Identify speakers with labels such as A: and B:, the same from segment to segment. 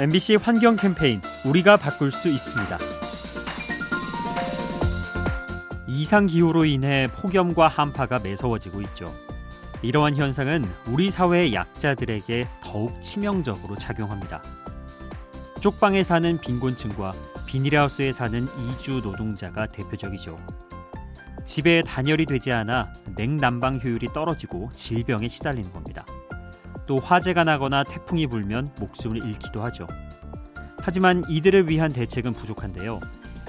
A: MBC 환경 캠페인 우리가 바꿀 수 있습니다. 이상 기후로 인해 폭염과 한파가 매서워지고 있죠. 이러한 현상은 우리 사회의 약자들에게 더욱 치명적으로 작용합니다. 쪽방에 사는 빈곤층과 비닐하우스에 사는 이주 노동자가 대표적이죠. 집에 단열이 되지 않아 냉난방 효율이 떨어지고 질병에 시달리는 겁니다. 또 화재가 나거나 태풍이 불면 목숨을 잃기도 하죠. 하지만 이들을 위한 대책은 부족한데요.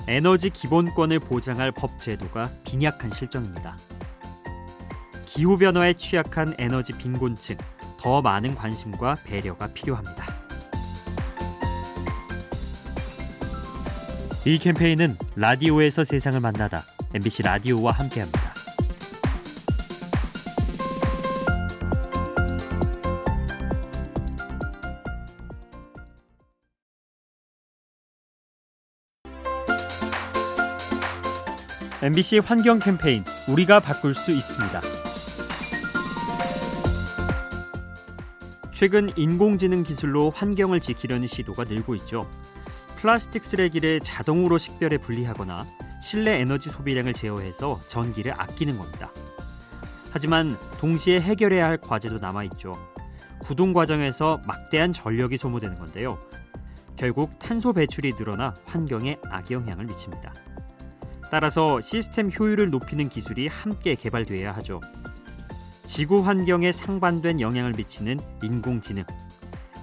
A: 에너지 기본권을 보장할 법 제도가 빈약한 실정입니다. 기후 변화에 취약한 에너지 빈곤층 더 많은 관심과 배려가 필요합니다. 이 캠페인은 라디오에서 세상을 만나다 MBC 라디오와 함께합니다. MBC 환경 캠페인 우리가 바꿀 수 있습니다. 최근 인공지능 기술로 환경을 지키려는 시도가 늘고 있죠. 플라스틱 쓰레기를 자동으로 식별해 분리하거나 실내 에너지 소비량을 제어해서 전기를 아끼는 겁니다. 하지만 동시에 해결해야 할 과제도 남아 있죠. 구동 과정에서 막대한 전력이 소모되는 건데요. 결국 탄소 배출이 늘어나 환경에 악영향을 미칩니다. 따라서 시스템 효율을 높이는 기술이 함께 개발돼야 하죠. 지구 환경에 상반된 영향을 미치는 인공지능,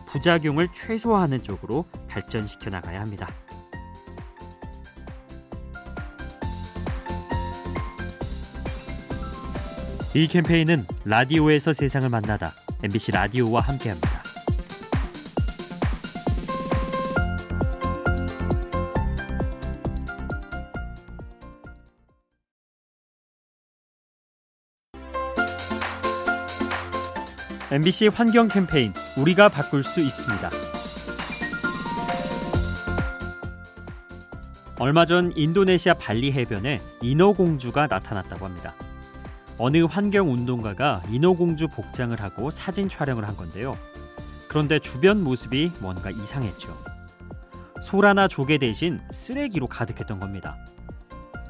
A: 부작용을 최소화하는 쪽으로 발전시켜 나가야 합니다. 이 캠페인은 라디오에서 세상을 만나다 MBC 라디오와 함께합니다. MBC 환경 캠페인 우리가 바꿀 수 있습니다. 얼마 전 인도네시아 발리 해변에 인어공주가 나타났다고 합니다. 어느 환경 운동가가 인어공주 복장을 하고 사진 촬영을 한 건데요. 그런데 주변 모습이 뭔가 이상했죠. 소라나 조개 대신 쓰레기로 가득했던 겁니다.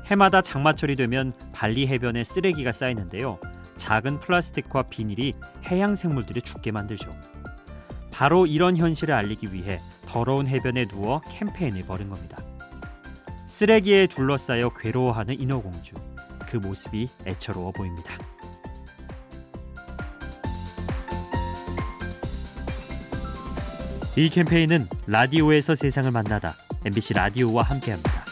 A: 해마다 장마철이 되면 발리 해변에 쓰레기가 쌓이는데요. 작은 플라스틱과 비닐이 해양 생물들을 죽게 만들죠. 바로 이런 현실을 알리기 위해 더러운 해변에 누워 캠페인을 벌인 겁니다. 쓰레기에 둘러싸여 괴로워하는 인어공주. 그 모습이 애처로워 보입니다. 이 캠페인은 라디오에서 세상을 만나다 MBC 라디오와 함께합니다.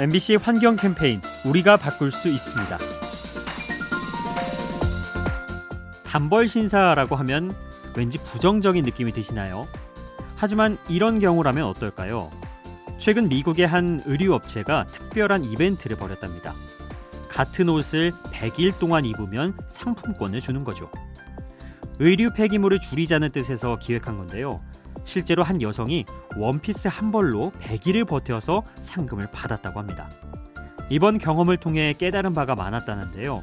A: MBC 환경 캠페인 우리가 바꿀 수 있습니다. 단벌 신사라고 하면 왠지 부정적인 느낌이 드시나요? 하지만 이런 경우라면 어떨까요? 최근 미국의 한 의류 업체가 특별한 이벤트를 벌였답니다. 같은 옷을 100일 동안 입으면 상품권을 주는 거죠. 의류 폐기물을 줄이자는 뜻에서 기획한 건데요. 실제로 한 여성이 원피스 한 벌로 100일을 버텨서 상금을 받았다고 합니다. 이번 경험을 통해 깨달은 바가 많았다는데요.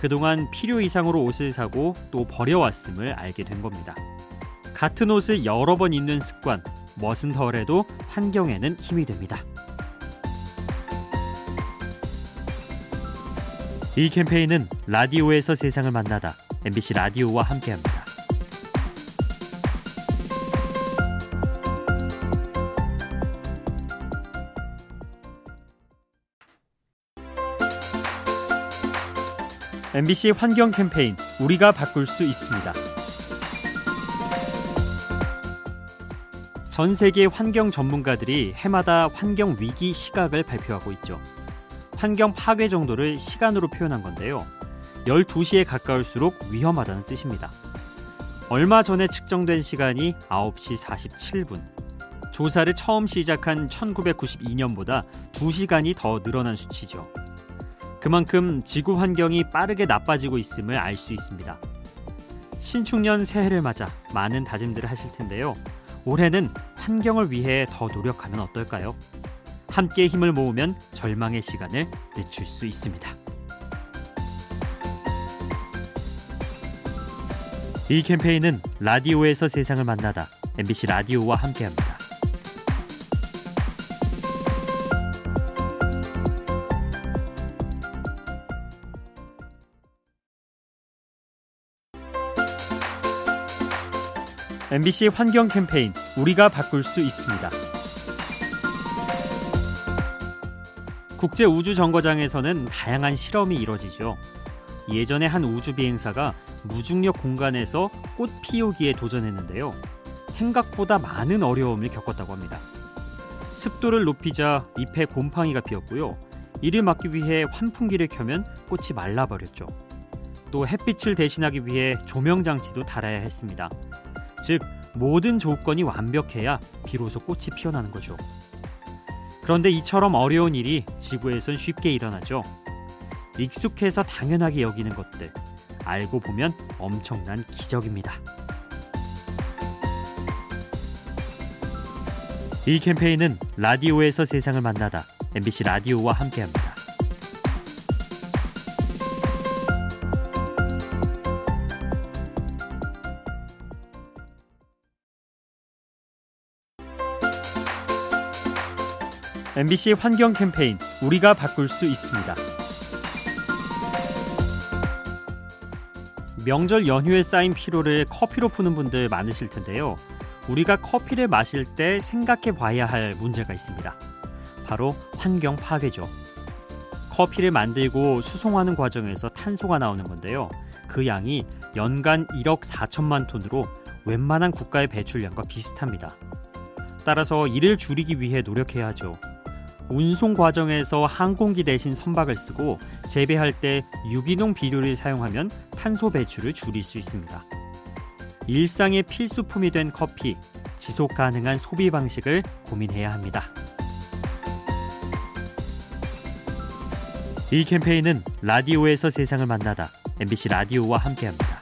A: 그동안 필요 이상으로 옷을 사고 또 버려왔음을 알게 된 겁니다. 같은 옷을 여러 번 입는 습관, 멋은 덜해도 환경에는 힘이 됩니다. 이 캠페인은 라디오에서 세상을 만나다 MBC 라디오와 함께합니다. MBC 환경 캠페인 우리가 바꿀 수 있습니다. 전 세계 환경 전문가들이 해마다 환경 위기 시각을 발표하고 있죠. 환경 파괴 정도를 시간으로 표현한 건데요. 12시에 가까울수록 위험하다는 뜻입니다. 얼마 전에 측정된 시간이 9시 47분. 조사를 처음 시작한 1992년보다 2시간이 더 늘어난 수치죠. 그만큼 지구 환경이 빠르게 나빠지고 있음을 알 수 있습니다. 신축년 새해를 맞아 많은 다짐들을 하실 텐데요. 올해는 환경을 위해 더 노력하면 어떨까요? 함께 힘을 모으면 절망의 시간을 늦출 수 있습니다. 이 캠페인은 라디오에서 세상을 만나다 MBC 라디오와 함께합니다. MBC 환경 캠페인 우리가 바꿀 수 있습니다. 국제 우주 정거장에서는 다양한 실험이 이뤄지죠. 예전에 한 우주 비행사가 무중력 공간에서 꽃 피우기에 도전했는데요. 생각보다 많은 어려움을 겪었다고 합니다. 습도를 높이자 잎에 곰팡이가 피었고요. 이를 막기 위해 환풍기를 켜면 꽃이 말라버렸죠. 또 햇빛을 대신하기 위해 조명 장치도 달아야 했습니다. 즉 모든 조건이 완벽해야 비로소 꽃이 피어나는 거죠. 그런데 이처럼 어려운 일이 지구에선 쉽게 일어나죠. 익숙해서 당연하게 여기는 것들 알고 보면 엄청난 기적입니다. 이 캠페인은 라디오에서 세상을 만나다 MBC 라디오와 함께합니다. MBC 환경 캠페인 우리가 바꿀 수 있습니다. 명절 연휴에 쌓인 피로를 커피로 푸는 분들 많으실 텐데요. 우리가 커피를 마실 때 생각해 봐야 할 문제가 있습니다. 바로 환경 파괴죠. 커피를 만들고 수송하는 과정에서 탄소가 나오는 건데요. 그 양이 연간 1억 4천만 톤으로 웬만한 국가의 배출량과 비슷합니다. 따라서 이를 줄이기 위해 노력해야 하죠. 운송 과정에서 항공기 대신 선박을 쓰고 재배할 때 유기농 비료를 사용하면 탄소 배출을 줄일 수 있습니다. 일상의 필수품이 된 커피, 지속 가능한 소비 방식을 고민해야 합니다. 이 캠페인은 라디오에서 세상을 만나다 MBC 라디오와 함께합니다.